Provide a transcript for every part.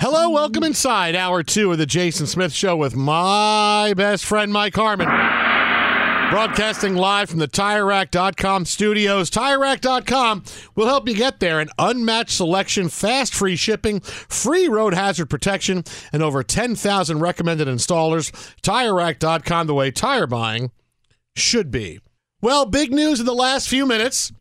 Hello, welcome inside hour two of the Jason Smith Show with my best friend, Mike Harmon. Broadcasting live from the TireRack.com studios. TireRack.com will help you get there. An unmatched selection, fast free shipping, free road hazard protection, and over 10,000 recommended installers. TireRack.com, the way tire buying should be. Well, big news in the last few minutes.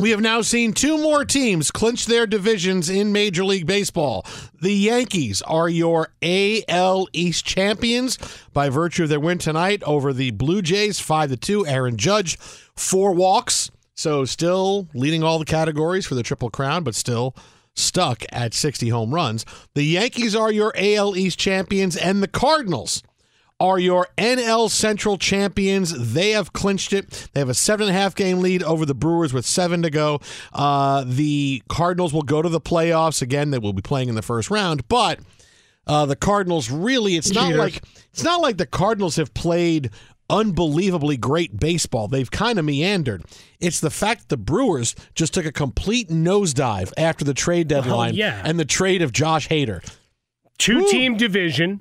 We have now seen two more teams clinch their divisions in Major League Baseball. The Yankees are your AL East champions by virtue of their win tonight over the Blue Jays, 5 to 2. Aaron Judge, four walks. So still leading all the categories for the Triple Crown, but still stuck at 60 home runs. The Yankees are your AL East champions, and the Cardinals are your NL Central champions. They have clinched it. They have a seven and a half game lead over the Brewers with seven to go. Uh, the Cardinals will go to the playoffs again. They will be playing in the first round, but uh, the Cardinals really it's not like it's not like the Cardinals have played unbelievably great baseball. They've kind of meandered. It's the fact that the Brewers just took a complete nosedive after the trade deadline yeah. and the trade of Josh Hader. Two team division,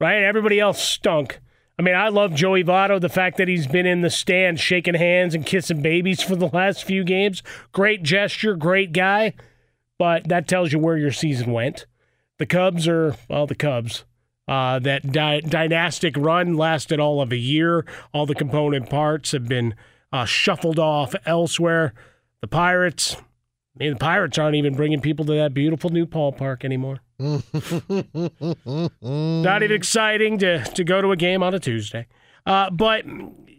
right? Everybody else stunk. I mean, I love Joey Votto. The fact that he's been in the stand shaking hands and kissing babies for the last few games. Great gesture, great guy. But that tells you where your season went. The Cubs are, well, the Cubs. Uh, that dy- dynastic run lasted all of a year. All the component parts have been uh, shuffled off elsewhere. The Pirates, I mean, the Pirates aren't even bringing people to that beautiful new ballpark anymore. Not even exciting to, to go to a game on a Tuesday. Uh, but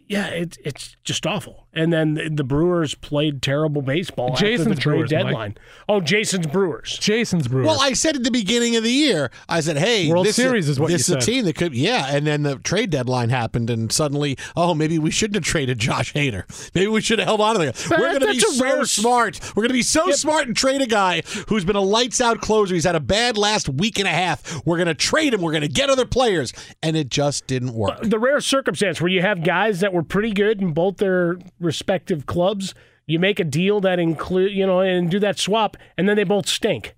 yeah, it's it's just awful. And then the, the Brewers played terrible baseball after Jason's the trade Brewers, Mike. deadline. Oh, Jason's Brewers. Jason's Brewers. Well, I said at the beginning of the year, I said, "Hey, World this Series is what this you is a team that could, yeah." And then the trade deadline happened, and suddenly, oh, maybe we shouldn't have traded Josh Hader. Maybe we should have held on to the guy. We're going to be so rare- smart. We're going to be so smart and trade a guy who's been a lights out closer. He's had a bad last week and a half. We're going to trade him. We're going to get other players, and it just didn't work. The rare circumstance where you have guys that were pretty good in both their respective clubs, you make a deal that include, you know, and do that swap, and then they both stink.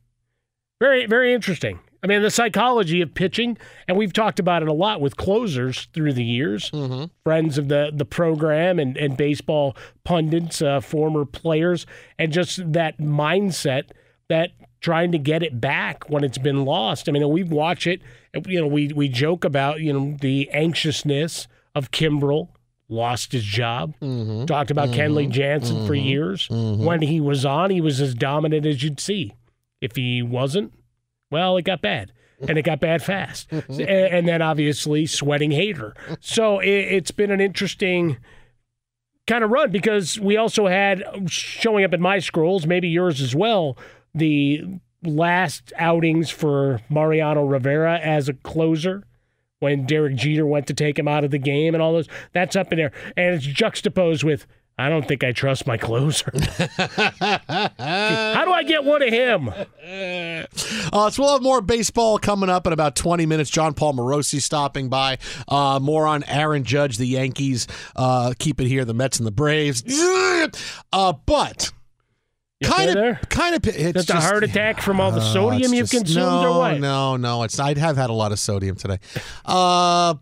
Very, very interesting. I mean, the psychology of pitching, and we've talked about it a lot with closers through the years, friends of the the program and and baseball pundits, uh, former players, and just that mindset that trying to get it back when it's been lost. I mean, we watch it. You know, we we joke about you know the anxiousness of Kimbrel lost his job. Mm-hmm. Talked about mm-hmm. Kenley Jansen for mm-hmm. years. When he was on, he was as dominant as you'd see. If he wasn't, well, it got bad. And it got bad fast. and, and then obviously sweating Hader. So it, it's been an interesting kind of run because we also had uh, showing up in my scrolls, maybe yours as well, the last outings for Mariano Rivera as a closer when Derek Jeter went to take him out of the game and all those. That's up in there. And it's juxtaposed with, I don't think I trust my closer. How do I get one of him? Uh, so we'll have more baseball coming up in about 20 minutes. Jon Paul Morosi stopping by. Uh, more on Aaron Judge, the Yankees. Uh, keep it here, the Mets and the Braves. Uh, but kind of, kind of, it's Just a heart attack from all the Oh, sodium it's you've just- consumed no, or what? No, no, it's. I have had a lot of sodium today. Uh,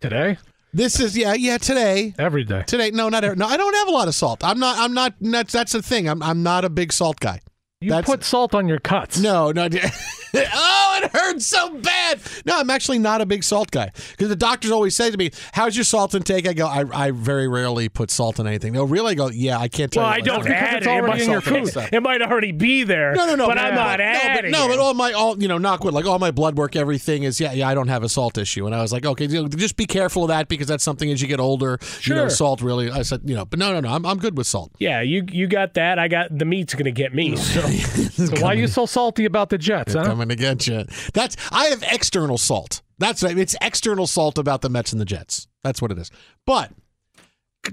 today. This is yeah, yeah. Today, every day. Today, no, not every, no. I don't have a lot of salt. I'm not. I'm not. That's that's the thing. I'm I'm not a big salt guy. You put salt on your cuts. No, no. oh, it hurts so bad. No, I'm actually not a big salt guy because the doctors always say to me, "How's your salt intake?" I go, "I, I very rarely put salt in anything." No, really, I go, "Yeah, I can't tell." Well, I don't add it. It might, it might already be there. No, no, no. But I'm not no, adding. But, no, but all my all you know, knock wood, like all my blood work, everything is yeah, yeah. I don't have a salt issue, and I was like, okay, just be careful of that because that's something as you get older. You know, Sure. salt really. I said, you know, but no, no, no. I'm I'm good with salt. Yeah, you you got that. I got the meat's gonna get me. So, So why are you so salty about the Jets? Huh? coming to get you. That's I have external salt. That's. It's external salt about the Mets and the Jets. That's what it is. But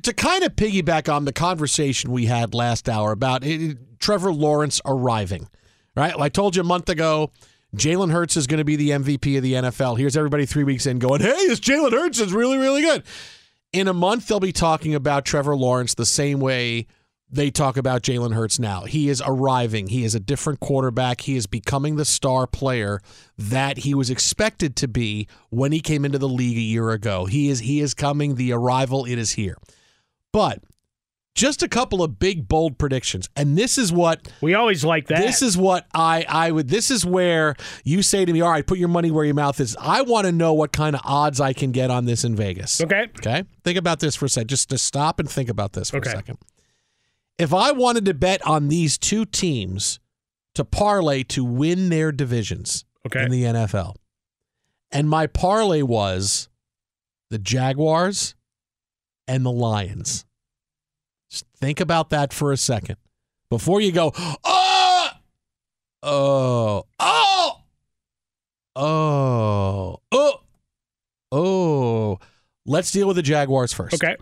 to kind of piggyback on the conversation we had last hour about it, Trevor Lawrence arriving, right? I told you a month ago. Jalen Hurts is going to be the MVP of the NFL. Here's everybody three weeks in going, hey, this Jalen Hurts is really, really good. In a month, they'll be talking about Trevor Lawrence the same way they talk about Jalen Hurts now. He is arriving. He is a different quarterback. He is becoming the star player that he was expected to be when he came into the league a year ago. He is he is coming. The arrival it is here. But just a couple of big bold predictions. And this is what we always like that. This is what I I would this is where you say to me, "All right, put your money where your mouth is." I want to know what kind of odds I can get on this in Vegas. Okay. Okay? Think about this for a second. Just to stop and think about this for Okay. a second. If I wanted to bet on these two teams to parlay to win their divisions Okay. in the NFL, and my parlay was the Jaguars and the Lions. Just think about that for a second before you go, oh, oh, oh, oh, oh, oh. Let's deal with the Jaguars first. Okay.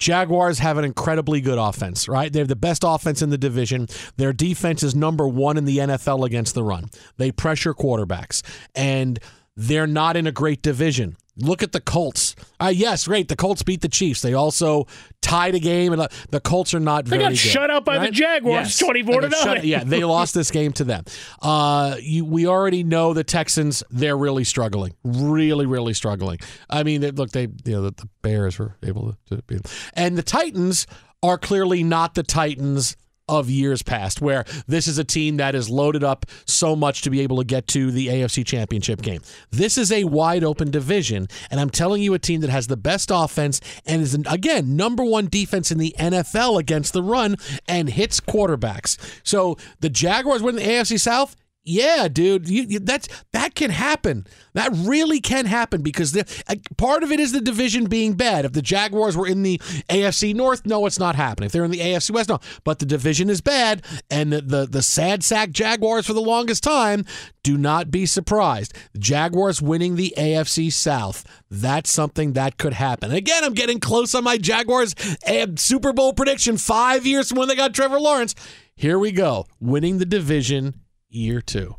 Jaguars have an incredibly good offense, right? They have the best offense in the division. Their defense is number one in the NFL against the run. They pressure quarterbacks, and they're not in a great division. Look at the Colts. Uh, yes, great. The Colts beat the Chiefs. They also tied a game, and uh, the Colts are not They very They got good, shut out by the right? Jaguars, 24 They to nothing. Yeah, they lost this game to them. Uh, you, we already know the Texans. They're really struggling, really, really struggling. I mean, they, look, they you know the, the Bears were able to, to beat them, and the Titans are clearly not the Titans of years past, where this is a team that is loaded up so much to be able to get to the AFC Championship game. This is a wide open division, and I'm telling you, a team that has the best offense and is again number one defense in the NFL against the run and hits quarterbacks. So the Jaguars win the AFC South. Yeah, dude, you, you, that's that can happen. That really can happen because the, uh, part of it is the division being bad. If the Jaguars were in the AFC North, no, it's not happening. If they're in the AFC West, no. But the division is bad, and the the, the sad sack Jaguars for the longest time. Do not be surprised. Jaguars winning the AFC South. That's something that could happen. Again, I'm getting close on my Jaguars uh, Super Bowl prediction. Five years from when they got Trevor Lawrence. Here we go, winning the division year two.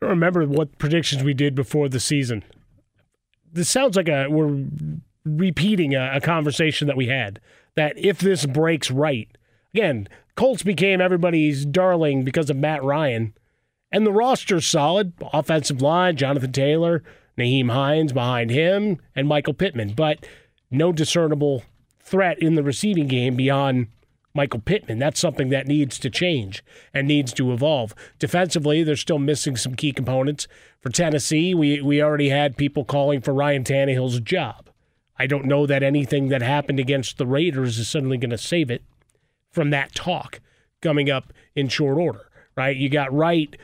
I don't remember what predictions we did before the season. This sounds like a we're repeating a, a conversation that we had. That if this breaks right, again, Colts became everybody's darling because of Matt Ryan, and the roster's solid. Offensive line, Jonathan Taylor, Nyheim Hines behind him, and Michael Pittman, but no discernible threat in the receiving game beyond Michael Pittman. That's something that needs to change and needs to evolve. Defensively, they're still missing some key components. For Tennessee, we, we already had people calling for Ryan Tannehill's job. I don't know that anything that happened against the Raiders is suddenly going to save it from that talk coming up in short order, right? You got right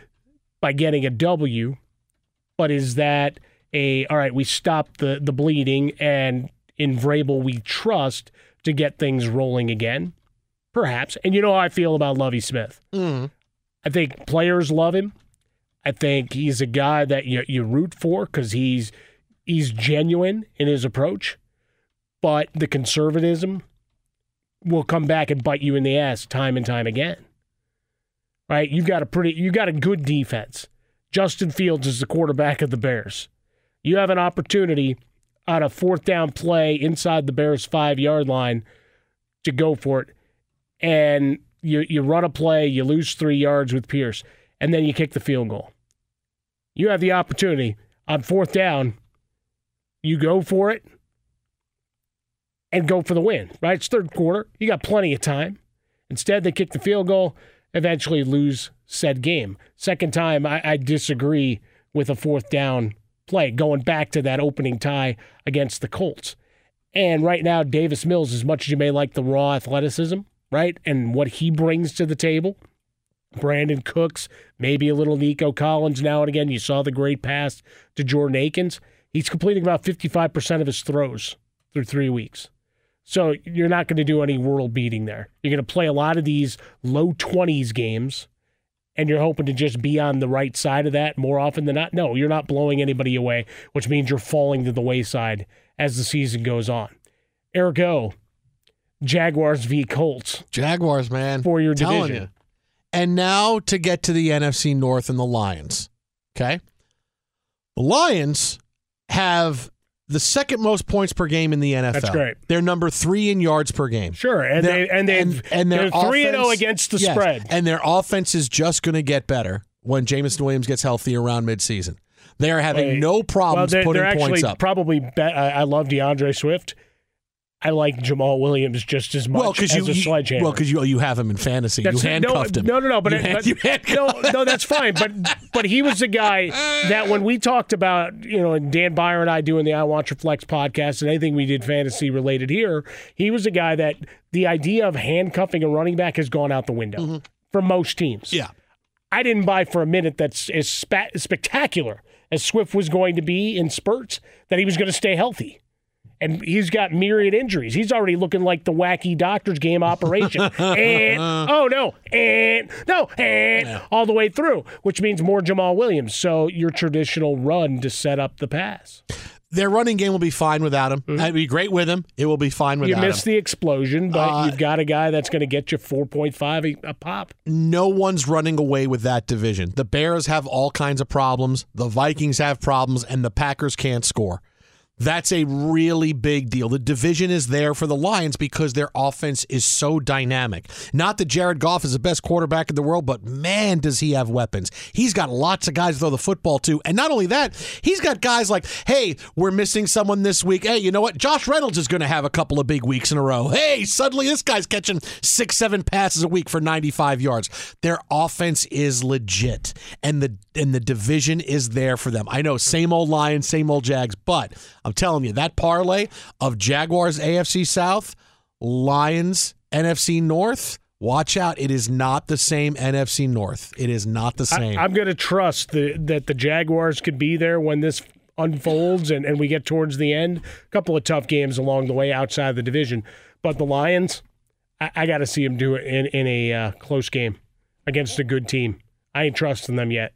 by getting a W, but is that a all right, we stop the the bleeding and in Vrabel we trust to get things rolling again? Perhaps. And you know how I feel about Lovie Smith. Mm. I think players love him. I think he's a guy that you, you root for because he's he's genuine in his approach. But the conservatism will come back and bite you in the ass time and time again. Right? You've got a pretty you got a good defense. Justin Fields is the quarterback of the Bears. You have an opportunity on a fourth down play inside the Bears five yard line to go for it and you you run a play, you lose three yards with Pierce, and then you kick the field goal. You have the opportunity on fourth down. You go for it and go for the win. Right? It's third quarter. You got plenty of time. Instead, they kick the field goal, eventually lose said game. Second time, I, I disagree with a fourth down play, going back to that opening tie against the Colts. And right now, Davis Mills, as much as you may like the raw athleticism, right? And what he brings to the table. Brandin Cooks, maybe a little Nico Collins now and again. You saw the great pass to Jordan Akins. He's completing about 55% of his throws through three weeks. So you're not going to do any world beating there. You're going to play a lot of these low 20s games, and you're hoping to just be on the right side of that more often than not. No, you're not blowing anybody away, which means you're falling to the wayside as the season goes on. Ergo, Jaguars v Colts. Jaguars, man. For your Telling division. You. And now to get to the NFC North and the Lions. Okay. The Lions have the second most points per game in the NFL. That's great. They're number three in yards per game. Sure, and They're- they and they and, and they're three and oh zero against the yes, spread. and their offense is just going to get better when Jameson Williams gets healthy around midseason. They are having Wait. no problems well, they're, putting they're actually points up. Probably, be- I, I love D'Andre Swift. I like Jamaal Williams just as much well, as you, a you sledgehammer. well, because you you have him in fantasy. That's- you handcuffed no, him. No, no, no. But, you, it- hand- but you no, no, that's fine. But but he was the guy that when we talked about you know and Dan Beyer and I doing the I Want Your Flex podcast and anything we did fantasy related here, he was the guy that the idea of handcuffing a running back has gone out the window for most teams. Mm-hmm. Yeah. I didn't buy for a minute that's as spa- spectacular as Swift was going to be in spurts that he was going to stay healthy. And he's got myriad injuries. He's already looking like the wacky doctor's game operation. and oh no, and no, and all the way through, which means more Jamaal Williams. So your traditional run to set up the pass. Their running game will be fine without him. It'd be great with him. It will be fine Mm-hmm. You without missed him. the explosion, but Uh, you've got a guy that's going to get you 4.5 a, a pop. no one's running away with that division. The Bears have all kinds of problems. The Vikings have problems, and the Packers can't score. That's a really big deal. The division is there for the Lions because their offense is so dynamic. Not that Jared Goff is the best quarterback in the world, but man, does he have weapons. He's got lots of guys to throw the football to. And not only that, he's got guys like, hey, we're missing someone this week. Hey, you know what? Josh Reynolds is going to have a couple of big weeks in a row. Hey, suddenly this guy's catching six, seven passes a week for 95 yards. Their offense is legit. And the and the division is there for them. I know, same old Lions, same old Jags, but I'm telling you, that parlay of Jaguars AFC South, Lions NFC North, Watch out. It is not the same NFC North. It is not the same. I, am going to trust the, that the Jaguars could be there when this unfolds and, and we get towards the end. A couple of tough games along the way outside of the division. But the Lions, I, I got to see them do it in, in a uh, close game against a good team. I ain't trusting them yet.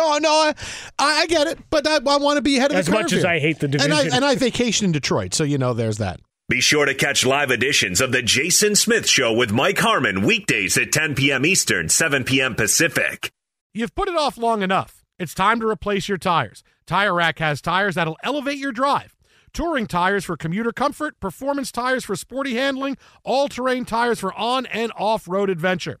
Oh no, I, I get it, but I, I want to be ahead of as the curve. As much as here. I hate the division, and I, and I vacation in Detroit, so you know there's that. Be sure to catch live editions of the Jason Smith Show with Mike Harmon weekdays at 10 p.m. Eastern, 7 p.m. Pacific. You've put it off long enough. It's time to replace your tires. Tire Rack has tires that'll elevate your drive. Touring tires for commuter comfort, performance tires for sporty handling, all-terrain tires for on and off-road adventure.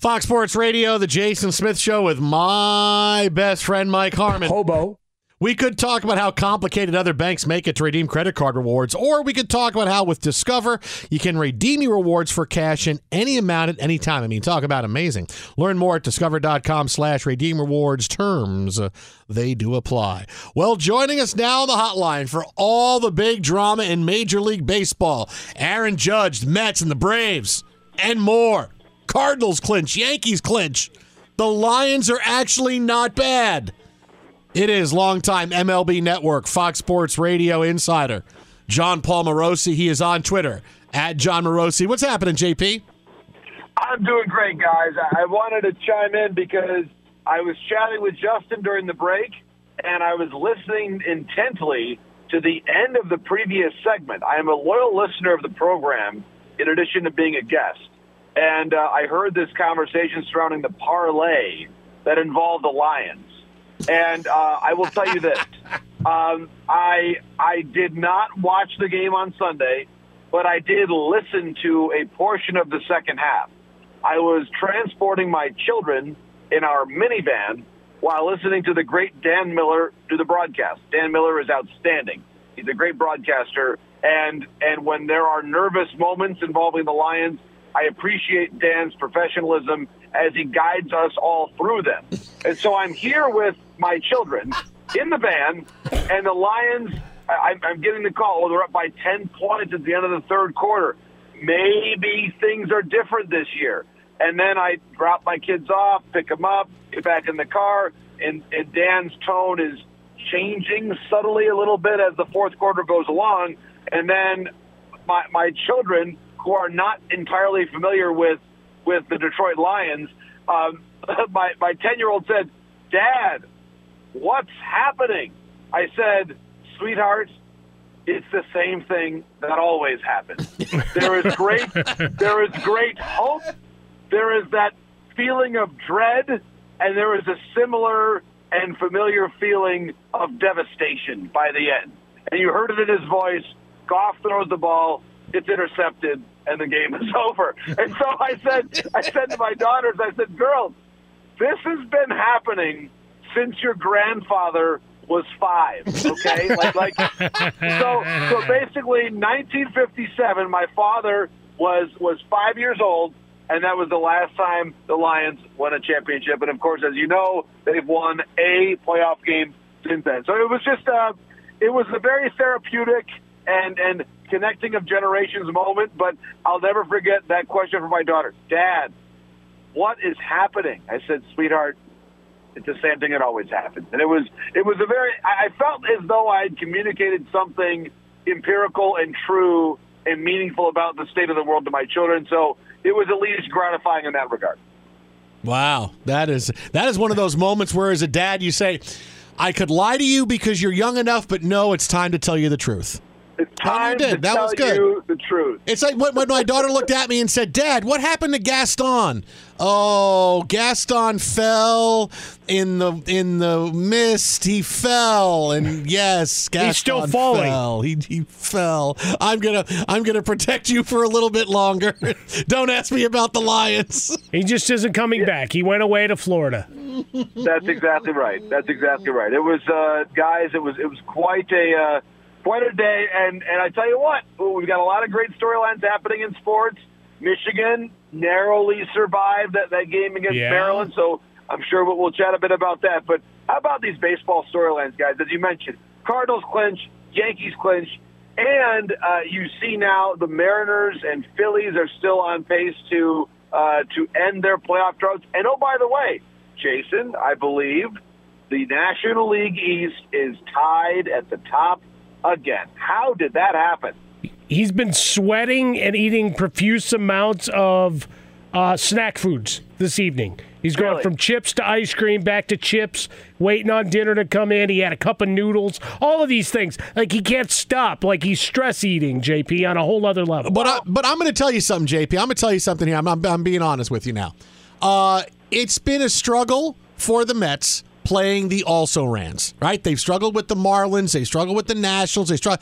Fox Sports Radio, the Jason Smith Show with my best friend Mike Harmon. Hobo. We could talk about how complicated other banks make it to redeem credit card rewards, or we could talk about how with Discover you can redeem your rewards for cash in any amount at any time. I mean, talk about amazing. Learn more at discover.com slash redeem rewards terms. Uh, they do apply. Well, joining us now on the hotline for all the big drama in Major League Baseball, Aaron Judge, the Mets, and the Braves, and more. Cardinals clinch, Yankees clinch. The Lions are actually not bad. It is longtime MLB Network, Fox Sports Radio insider, Jon Paul Morosi. He is on Twitter at Jon Morosi. What's happening, JP? I'm doing great, guys. I wanted to chime in because I was chatting with Justin during the break, and I was listening intently to the end of the previous segment. I am a loyal listener of the program, in addition to being a guest and uh, I heard this conversation surrounding the parlay that involved the Lions. And uh, I will tell you this: um, I I did not watch the game on Sunday, but I did listen to a portion of the second half. I was transporting my children in our minivan while listening to the great Dan Miller do the broadcast. Dan Miller is outstanding. He's a great broadcaster, and and when there are nervous moments involving the Lions, I appreciate Dan's professionalism as He guides us all through them. And so I'm here with my children in the van, and the Lions. I, I'm getting the call. They're up by 10 points at the end of the third quarter. Maybe things are different this year. And then I drop my kids off, pick them up, get back in the car, and, and Dan's tone is changing subtly a little bit as the fourth quarter goes along. And then my, my children, who are not entirely familiar with, with the Detroit Lions, um, my, my 10 year old said, Dad, what's happening? I said, Sweetheart, it's the same thing that always happens. There is great, there is great hope. There is that feeling of dread, and there is a similar and familiar feeling of devastation by the end. And you heard it in his voice. Goff throws the ball, it's intercepted, and the game is over. And so I said, I said to my daughters, I said, girls, this has been happening since your grandfather was five. Okay, like like so so basically, 1957. My father was was five years old, and that was the last time the Lions won a championship. And of course, as you know, they've won a playoff game since then. So it was just uh, it was a very therapeutic and and connecting of generations moment. But I'll never forget that question from my daughter, Dad. What is happening? I said, sweetheart, it's the same thing that always happens. And it was it was a very I felt as though I had communicated something empirical and true and meaningful about the state of the world to my children. So it was at least gratifying in that regard. Wow, that is that is one of those moments where, as a dad, you say, "I could lie to you because you're young enough, but no, it's time to tell you the truth." It's time did. to That tell was good. you the truth. It's like when, when my daughter looked at me and said, "Dad, what happened to Gaston?" Oh, Gaston fell in the in the mist. He fell, and yes, Gaston He's still falling. Fell. He he fell. I'm gonna I'm gonna protect you for a little bit longer. Don't ask me about the Lions. He just isn't coming back. He went away to Florida. That's exactly right. That's exactly right. It was, uh, guys. It was it was quite a uh, quite a day. And and I tell you what, we've got a lot of great storylines happening in sports. Michigan narrowly survived that, that game against Yeah. Maryland, so I'm sure we'll, we'll chat a bit about that. But how about these baseball storylines, guys? As you mentioned, Cardinals clinch, Yankees clinch, and uh, you see now the Mariners and Phillies are still on pace to uh, to end their playoff droughts. And oh, by the way, Jason, I believe the National League East is tied at the top again. How did that happen? He's been sweating and eating profuse amounts of uh, snack foods this evening. He's going Really? from chips to ice cream, back to chips, waiting on dinner to come in. He had a cup of noodles, all of these things. Like he can't stop. Like he's stress eating, JP, on a whole other level. But I, but I'm going to tell you something, JP. I'm going to tell you something here. I'm, I'm, I'm being honest with you now. Uh, it's been a struggle for the Mets playing the also rans. Right? They've struggled with the Marlins. They struggled with the Nationals. They struggle.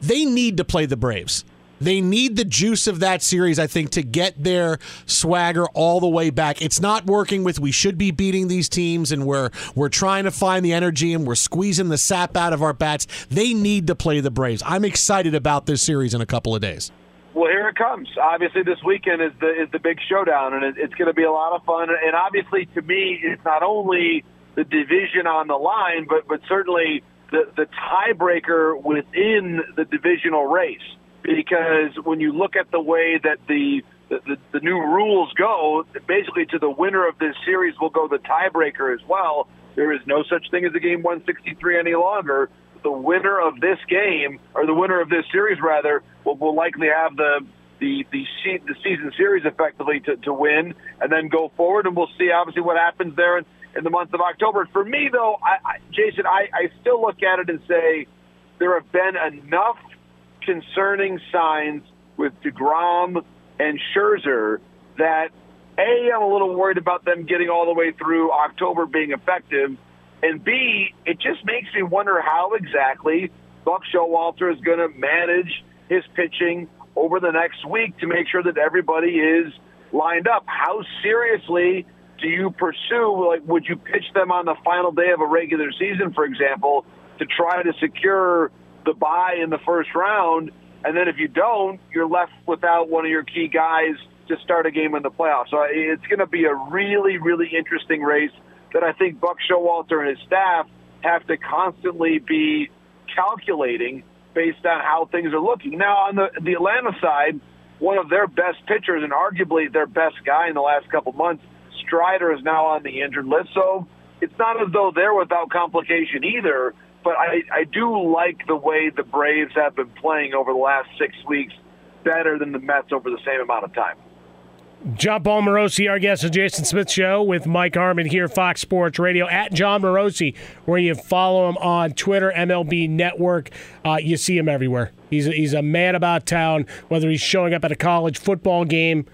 They need to play the Braves. They need the juice of that series, I think, to get their swagger all the way back. It's not working with we should be beating these teams and we're we're trying to find the energy and we're squeezing the sap out of our bats. They need to play the Braves. I'm excited about this series in a couple of days. Well, here it comes. Obviously, this weekend is the is the big showdown, and it, it's going to be a lot of fun. And obviously, to me, it's not only the division on the line, but but certainly the the tiebreaker within the divisional race. Because when you look at the way that the the, the, new rules go, basically to the winner of this series will go the tiebreaker as well. There is no such thing as a game 163 any longer. The winner of this game, or the winner of this series rather, will, will likely have the the the, the season series effectively to, to win, and then go forward. And we'll see obviously what happens there in, in the month of October. For me, though, I, I, Jason, I, I still look at it and say there have been enough concerning signs with Degrom and Scherzer that a I'm a little worried about them getting all the way through October being effective, and b it just makes me wonder how exactly Buck Showalter is going to manage his pitching over the next week to make sure that everybody is lined up. How seriously do you pursue? Like, would you pitch them on the final day of a regular season, for example, to try to secure the buy in the first round? And then if you don't, you're left without one of your key guys to start a game in the playoffs. So it's going to be a really, really interesting race that I think Buck Showalter and his staff have to constantly be calculating based on how things are looking. Now, on the the Atlanta side, one of their best pitchers and arguably their best guy in the last couple months, Strider, is now on the injured list. So it's not as though they're without complication either. But I, I do like the way the Braves have been playing over the last six weeks better than the Mets over the same amount of time. Jon Paul Morosi, our guest, the Jason Smith Show with Mike Harmon here, Fox Sports Radio, at Jon Morosi, where you follow him on Twitter, MLB Network. Uh, you see him everywhere. He's a, he's a man about town, whether he's showing up at a college football game,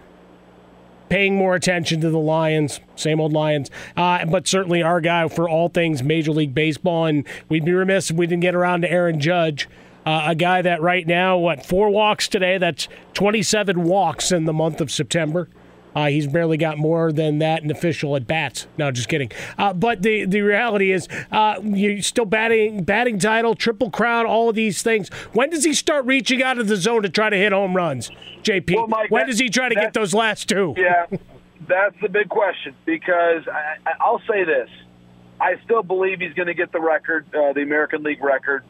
paying more attention to the Lions, same old Lions, uh, but certainly our guy for all things Major League Baseball. And we'd be remiss if we didn't get around to Aaron Judge. Uh, a guy that right now, what, four walks today? That's 27 walks in the month of September. Uh, he's barely got more than that in official at bats. No, just kidding. Uh, but the the reality is, uh, you still batting batting title, triple crown, all of these things. When does he start reaching out of the zone to try to hit home runs, JP? Well, Mike, when that- does he try to get those last two? Yeah, that's the big question because I, I- I'll say this: I still believe he's going to get the record, uh, the American League record,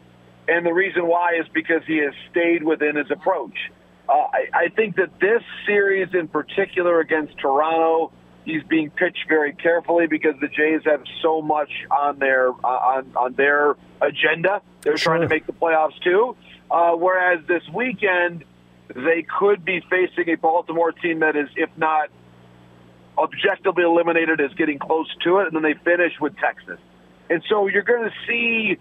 and the reason why is because he has stayed within his approach. Uh, I, I think that this series in particular against Toronto, he's being pitched very carefully because the Jays have so much on their uh, on on their agenda. They're trying to make the playoffs too. Uh, whereas this weekend, they could be facing a Baltimore team that is, if not objectively eliminated, is getting close to it, and then they finish with Texas. And so you're going to see,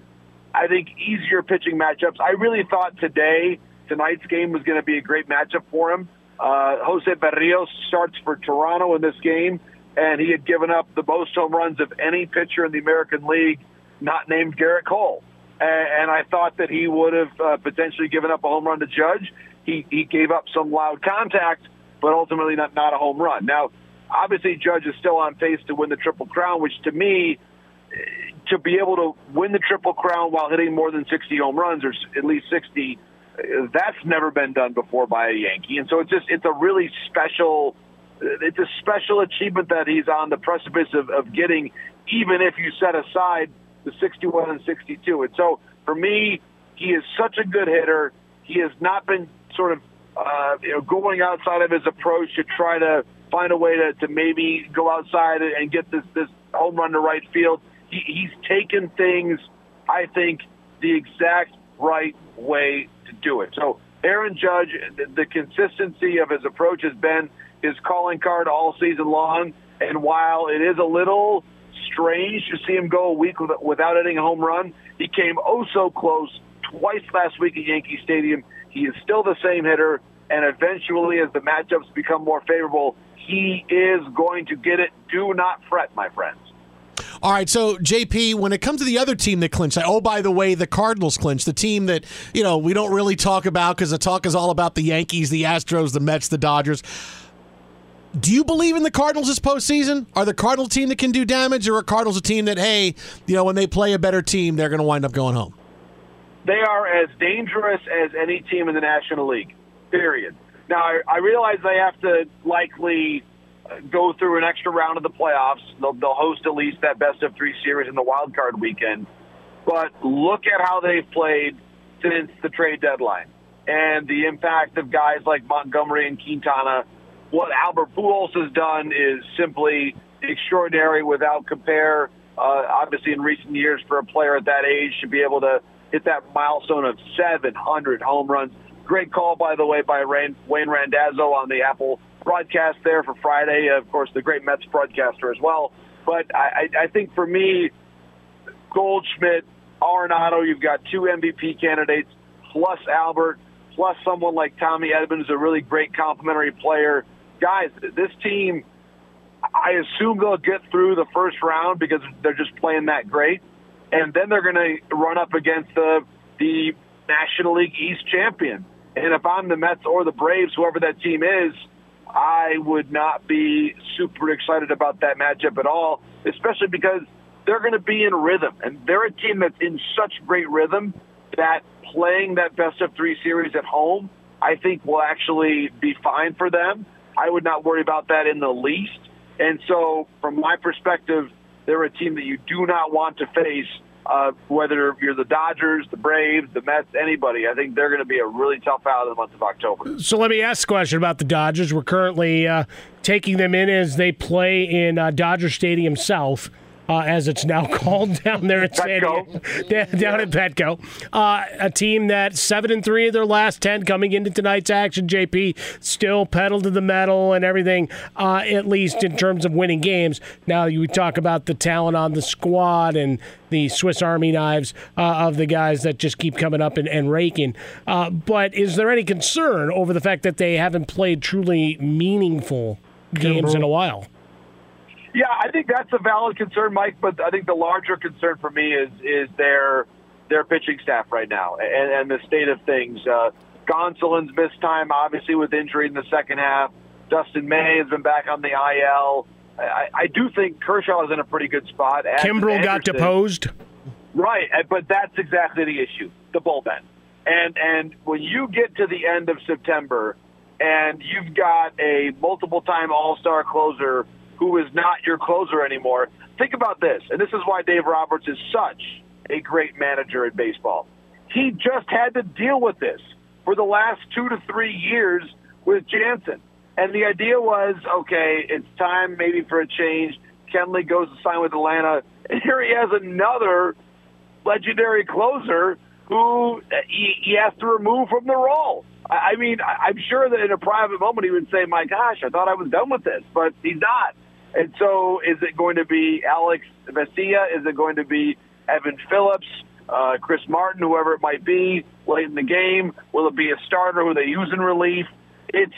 I think, easier pitching matchups. I really thought today, tonight's game was going to be a great matchup for him. Uh, Jose Berrios starts for Toronto in this game, and he had given up the most home runs of any pitcher in the American League, not named Gerrit Cole. And, and I thought that he would have uh, potentially given up a home run to Judge. He, he gave up some loud contact, but ultimately not, not a home run. Now, obviously, Judge is still on pace to win the Triple Crown, which to me, to be able to win the Triple Crown while hitting more than 60 home runs, or at least 60, uh, that's never been done before by a Yankee. And so it's just, it's a really special, it's a special achievement that he's on the precipice of, of getting, even if you set aside the 61 and 62. And so for me, he is such a good hitter. He has not been sort of uh, you know going outside of his approach to try to find a way to, to maybe go outside and get this this home run to right field. He, he's taken things, I think, the exact right way to do it. So Aaron Judge, the, the consistency of his approach has been his calling card all season long. And while it is a little strange to see him go a week with, without hitting a home run, he came oh so close twice last week at Yankee Stadium. He is still the same hitter, and eventually, as the matchups become more favorable, he is going to get it. Do not fret, my friends. All right, so JP, when it comes to the other team that clinched, oh by the way, the Cardinals clinched, the team that you know we don't really talk about because the talk is all about the Yankees, the Astros, the Mets, the Dodgers. Do you believe in the Cardinals this postseason? Are the Cardinals a team that can do damage, or are Cardinals a team that, hey, you know, when they play a better team, they're going to wind up going home? They are as dangerous as any team in the National League. Period. Now, I, I realize they have to likely go through an extra round of the playoffs. They'll, they'll host at least that best of three series in the wild card weekend. But look at how they've played since the trade deadline and the impact of guys like Montgomery and Quintana. What Albert Pujols has done is simply extraordinary without compare. Uh, obviously, in recent years, for a player at that age to be able to hit that milestone of 700 home runs. Great call, by the way, by Rain, Wayne Randazzo on the Apple broadcast there for Friday. Of course, the great Mets broadcaster as well. But I, I think for me, Goldschmidt, Arenado, you've got two MVP candidates, plus Albert, plus someone like Tommy Edmonds, a really great complimentary player. Guys, this team, I assume they'll get through the first round because they're just playing that great. And then they're going to run up against the, the National League East champion. And if I'm the Mets or the Braves, whoever that team is, I would not be super excited about that matchup at all, especially because they're going to be in rhythm. And they're a team that's in such great rhythm that playing that best of three series at home, I think will actually be fine for them. I would not worry about that in the least. And so, from my perspective, they're a team that you do not want to face. Uh, whether you're the Dodgers, the Braves, the Mets, anybody, I think they're going to be a really tough out in the month of October. So let me ask a question about the Dodgers. We're currently uh, taking them in as they play in uh, Dodger Stadium South uh, as it's now called down there at San Diego, down at Petco. Uh, a team that seven and three of their last ten coming into tonight's action. JP still pedal to the metal and everything, uh, at least in terms of winning games. Now you talk about the talent on the squad and the Swiss Army knives uh, of the guys that just keep coming up and, and raking. Uh, but is there any concern over the fact that they haven't played truly meaningful games in a while? Yeah, I think that's a valid concern, Mike. But I think the larger concern for me is is their their pitching staff right now and, and the state of things. Uh, Gonsolin's missed time, obviously with injury in the second half. Dustin May has been back on the IL. I, I do think Kershaw is in a pretty good spot. Kimbrel got deposed. Right, but that's exactly the issue: the bullpen. And and when you get to the end of September, and you've got a multiple-time All-Star closer who is not your closer anymore. Think about this, and this is why Dave Roberts is such a great manager in baseball. He just had to deal with this for the last two to three years with Jansen. And the idea was, okay, it's time maybe for a change. Kenley goes to sign with Atlanta, and here he has another legendary closer who uh, he, he has to remove from the role. I mean, I'm sure that in a private moment he would say, "My gosh, I thought I was done with this," but he's not. And so, is it going to be Alex Vesia? Is it going to be Evan Phillips, uh, Chris Martin, whoever it might be late in the game? Will it be a starter who they use in relief? It's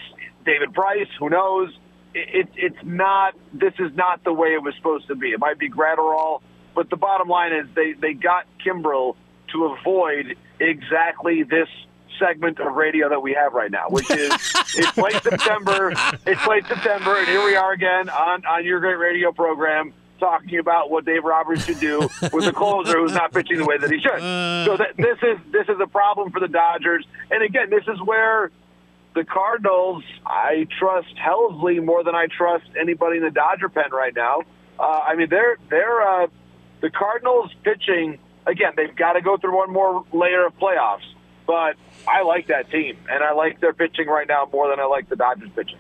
David Price. Who knows? It, it, it's not. This is not the way it was supposed to be. It might be Graterol, but the bottom line is they they got Kimbrel to avoid exactly this segment of radio that we have right now, which is it's late September. It's late September, and here we are again on on your great radio program talking about what Dave Roberts should do with a closer who's not pitching the way that he should. So that this is this is a problem for the Dodgers. And again, this is where the Cardinals. I trust Helsley more than I trust anybody in the Dodger pen right now. Uh, I mean, they're they're uh, the Cardinals pitching again. They've got to go through one more layer of playoffs, but I like that team, and I like their pitching right now more than I like the Dodgers pitching.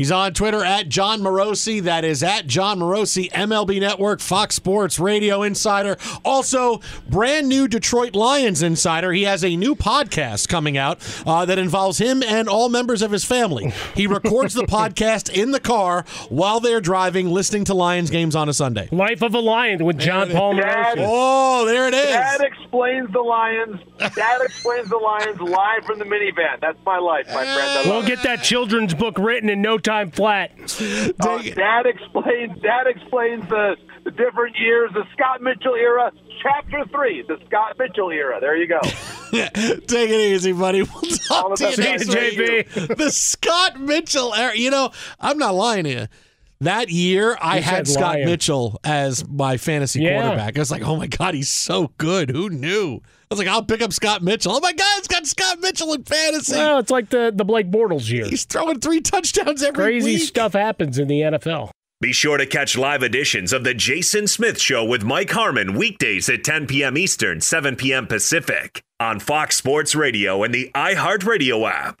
He's on Twitter at Jon Morosi. That is at Jon Morosi, MLB Network, Fox Sports Radio Insider. Also, brand new Detroit Lions Insider. He has a new podcast coming out uh, that involves him and all members of his family. He records the podcast in the car while they're driving, listening to Lions games on a Sunday. Life of a Lion with Jon Paul Morosi. Oh, there it is. That explains the Lions. That explains the Lions live from the minivan. That's my life, my friend. I We'll love get that children's book written in no time flat. Uh, that explains that explains the, the different years, the Scott Mitchell era, chapter three, the Scott Mitchell era. There you go. Take it easy, buddy. We'll talk to you next JP. week. The Scott Mitchell era. You know, I'm not lying to you. That year, I You had Scott lion. Mitchell as my fantasy Yeah. quarterback. I was like, oh my God, he's so good. Who knew? I was like, I'll pick up Scott Mitchell. Oh my God, it's got Scott Mitchell in fantasy. Well, it's like the, the Blake Bortles year. He's throwing three touchdowns every Crazy week. stuff happens in the NFL. Be sure to catch live editions of The Jason Smith Show with Mike Harmon weekdays at 10 p.m. Eastern, 7 p.m. Pacific on Fox Sports Radio and the iHeartRadio app.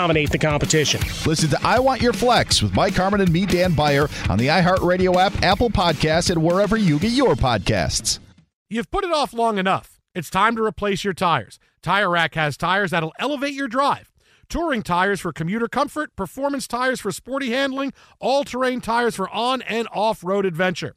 dominate the competition. Listen to I Want Your Flex with Mike Harmon and me, Dan Beyer, on the iHeartRadio app, Apple Podcasts, and wherever you get your podcasts. You've put it off long enough. It's time to replace your tires. Tire Rack has tires that'll elevate your drive. Touring tires for commuter comfort, performance tires for sporty handling, all terrain tires for on and off road adventure.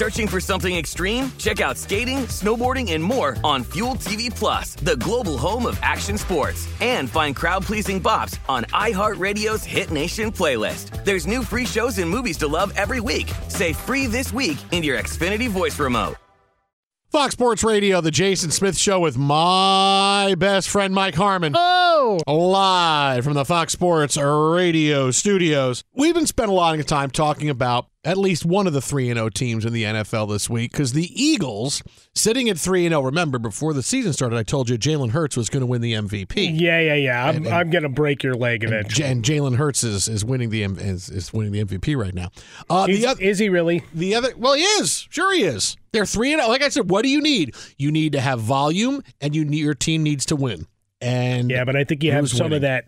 Searching for something extreme? Check out skating, snowboarding, and more on Fuel TV Plus, the global home of action sports. And find crowd-pleasing bops on iHeartRadio's Hit Nation playlist. There's new free shows and movies to love every week. Say free this week in your Xfinity voice remote. Fox Sports Radio, the Jason Smith Show with my best friend Mike Harmon. Oh! Live from the Fox Sports Radio studios. We've been spending a lot of time talking about at least one of the 3 0 teams in the NFL this week because the Eagles, sitting at 3 0, remember, before the season started, I told you Jalen Hurts was going to win the MVP. Yeah, yeah, yeah. I'm, And- and- I'm going to break your leg And, eventually. J- and Jalen Hurts is, is winning the is, is winning the MVP right now. Uh, is, the other, is he really? the other, well, he is. Sure, he is. They're three and oh. like I said. What do you need? You need to have volume, and you need, your team needs to win. And Yeah, but I think you have some winning? of that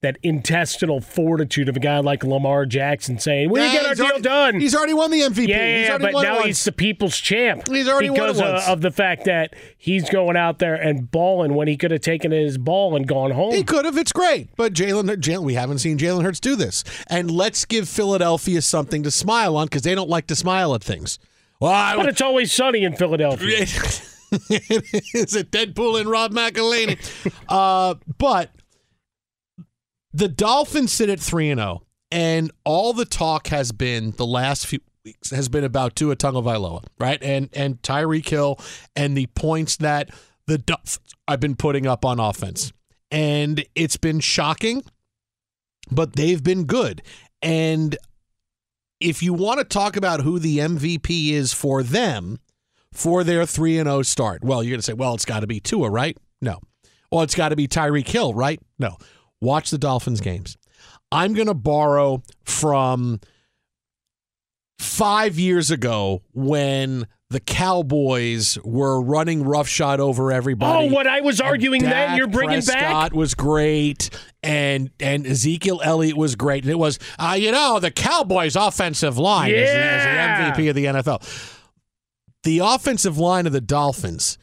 that intestinal fortitude of a guy like Lamar Jackson saying, "We Yeah, get our deal already- done." He's already won the MVP. Yeah, He's yeah, but won now once. he's the people's champ. He's already won because uh, once. of the fact that he's going out there and balling when he could have taken his ball and gone home. He could have. It's great, but Jalen, Jalen, we haven't seen Jalen Hurts do this. And let's give Philadelphia something to smile on because they don't like to smile at things. Well, I but it's always sunny in Philadelphia. is it Deadpool and Rob McElhenney? uh, but the Dolphins sit at three and zero, and all the talk has been the last few weeks has been about Tua Tagovailoa, right? And and Tyreek Hill and the points that the Dolphins have been putting up on offense, and it's been shocking, but they've been good. And if you want to talk about who the MVP is for them for their 3 and 0 start, well, you're going to say, well, it's got to be Tua, right? No. Well, it's got to be Tyreek Hill, right? No. Watch the Dolphins games. I'm going to borrow from five years ago when the Cowboys were running roughshod over everybody. Oh, what I was And arguing then, you're bringing back? Prescott was great, and and Ezekiel Elliott was great. And it was, uh, you know, the Cowboys' offensive line is, is the MVP of the NFL. The offensive line of the Dolphins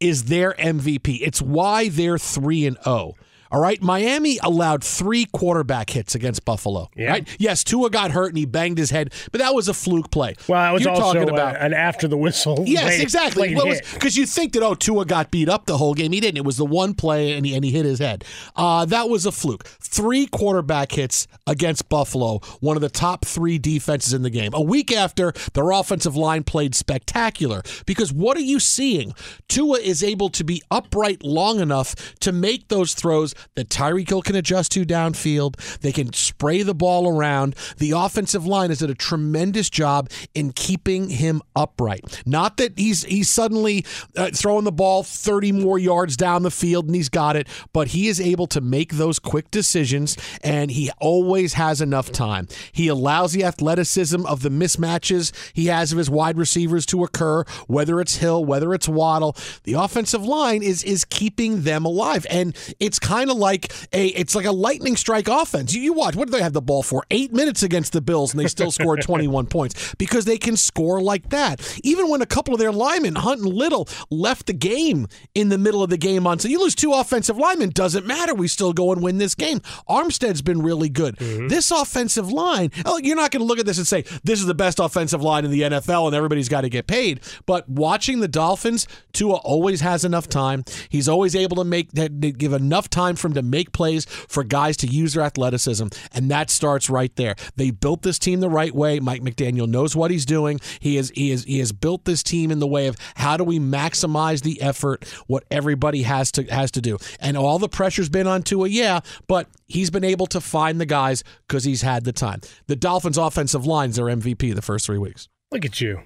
is their MVP. It's why they're three and zero. All right, Miami allowed three quarterback hits against Buffalo. Yeah. Right? Yes, Tua got hurt and he banged his head, but that was a fluke play. Well, that was You're also talking a- about an after the whistle. Yes, late- exactly. Because you think that oh Tua got beat up the whole game. He didn't. It was the one play and he, and he hit his head. Uh, that was a fluke. Three quarterback hits against Buffalo, one of the top three defenses in the game. A week after their offensive line played spectacular. Because what are you seeing? Tua is able to be upright long enough to make those throws that Tyreek Hill can adjust to downfield. They can spray the ball around. The offensive line has done a tremendous job in keeping him upright. Not that he's he's suddenly uh, throwing the ball 30 more yards down the field and he's got it, but he is able to make those quick decisions and he always has enough time. He allows the athleticism of the mismatches he has of his wide receivers to occur, whether it's Hill, whether it's Waddle. The offensive line is is keeping them alive, and it's kind of like a it's like a lightning strike offense. You, you watch what do they have the ball for? Eight minutes against the Bills, and they still scored 21 points because they can score like that. Even when a couple of their linemen, Hunt and Little, left the game in the middle of the game on, so you lose two offensive linemen, doesn't matter. We still go and win this game. Armstead's been really good. Mm-hmm. This offensive line, oh, you're not going to look at this and say this is the best offensive line in the NFL and everybody's got to get paid. But watching the Dolphins, Tua always has enough time. He's always able to make that give enough time for him to make plays for guys to use their athleticism, and that starts right there. They built this team the right way. Mike McDaniel knows what he's doing. He is he is he has built this team in the way of how do we maximize the effort, what everybody has to has to do, and all the pressure's been on Tua, yeah, but he's been able to find the guys because he's had the time. The Dolphins' offensive line's their MVP the first three weeks. Look at you.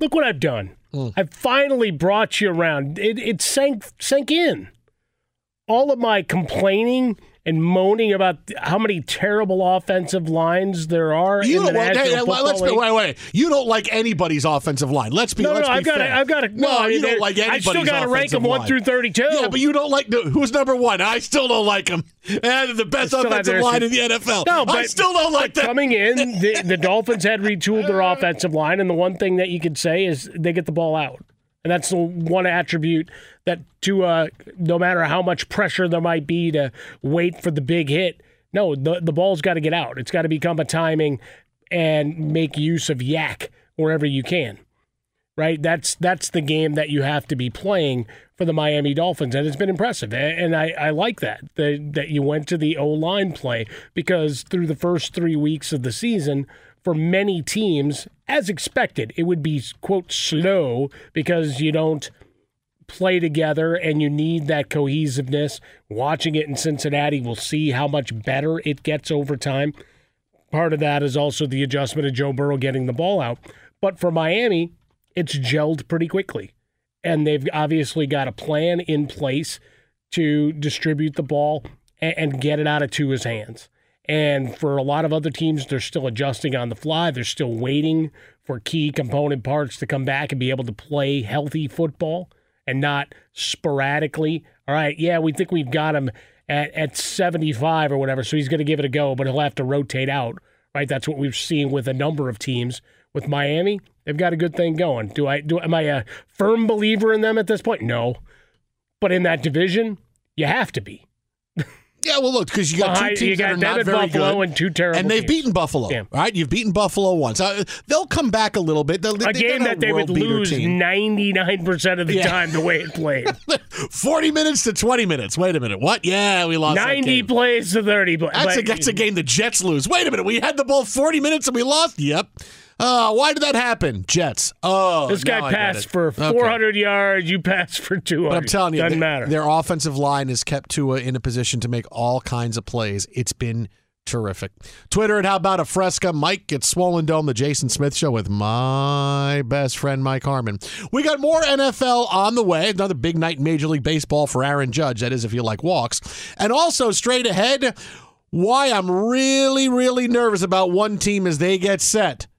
Look what I've done. Hmm. I've finally brought you around. It, it sank sank in. All of my complaining and moaning about how many terrible offensive lines there are You in don't, National hey, let's be, wait, wait. You don't like anybody's offensive line. Let's be. No, no, let's no, be I've got I've got. No, well, I you don't like anybody's. I still got to rank them one through thirty-two. Yeah, but you don't like the, who's number one. I still don't like him. And the best offensive line in the NFL. No, but I still don't like them. Coming in, the, the Dolphins had retooled their offensive line, and the one thing that you could say is they get the ball out, and that's the one attribute that to uh, no matter how much pressure there might be to wait for the big hit, no, the the ball's got to get out. It's got to become a timing and make use of YAC wherever you can. Right, that's that's the game that you have to be playing for the Miami Dolphins, and it's been impressive. And I, I like that, that that you went to the O line play because through the first three weeks of the season, for many teams, as expected, it would be quote slow because you don't play together and you need that cohesiveness. Watching it in Cincinnati, we'll see how much better it gets over time. Part of that is also the adjustment of Joe Burrow getting the ball out. But for Miami, it's gelled pretty quickly. And they've obviously got a plan in place to distribute the ball and, get it out of Tua's hands. And for a lot of other teams, they're still adjusting on the fly. They're still waiting for key component parts to come back and be able to play healthy football and not sporadically. All right, yeah, we think we've got him at, at 75 or whatever, so he's going to give it a go, but he'll have to rotate out. Right, that's what we've seen with a number of teams. With Miami, they've got a good thing going. Do I do? Am I a firm believer in them at this point? No, but in that division, you have to be. Yeah, well, look, because you got Behind- two teams got that are not very Buffalo good, and two terrible and they've teams. beaten Buffalo. Yeah. Right, you've beaten Buffalo once. Uh, they'll come back a little bit. They'll, A game that they would lose 99% of the Yeah. time the way it played. 40 minutes to 20 minutes. Wait a minute. What? Yeah, we lost that 90 game. plays to 30 plays. That's, a, that's a game the Jets lose. Wait a minute. We had the ball 40 minutes and we lost? Yep. Uh, why did that happen? Jets. Oh, This guy passed for Okay. 400 yards. You passed for 200. But I'm telling you, Doesn't their, matter. their offensive line has kept Tua in a position to make all kinds of plays. It's been terrific. Twitter at How About a Fresca. Mike gets Swollen Dome, the Jason Smith Show with my best friend, Mike Harmon. We got more NFL on the way. Another big night in Major League Baseball for Aaron Judge. That is, if you like walks. And also, straight ahead, why I'm really, really nervous about one team as they get set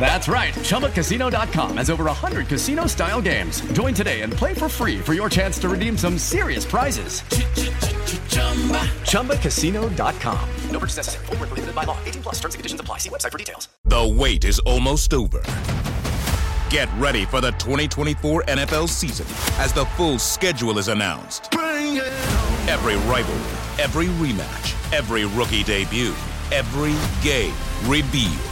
That's right. ChumbaCasino.com has over 100 casino style games. Join today and play for free for your chance to redeem some serious prizes. ChumbaCasino.com. No purchase necessary. Full prohibited by law. 18 plus terms and conditions apply. See website for details. The wait is almost over. Get ready for the 2024 NFL season as the full schedule is announced. Every rivalry, every rematch, every rookie debut, every game revealed.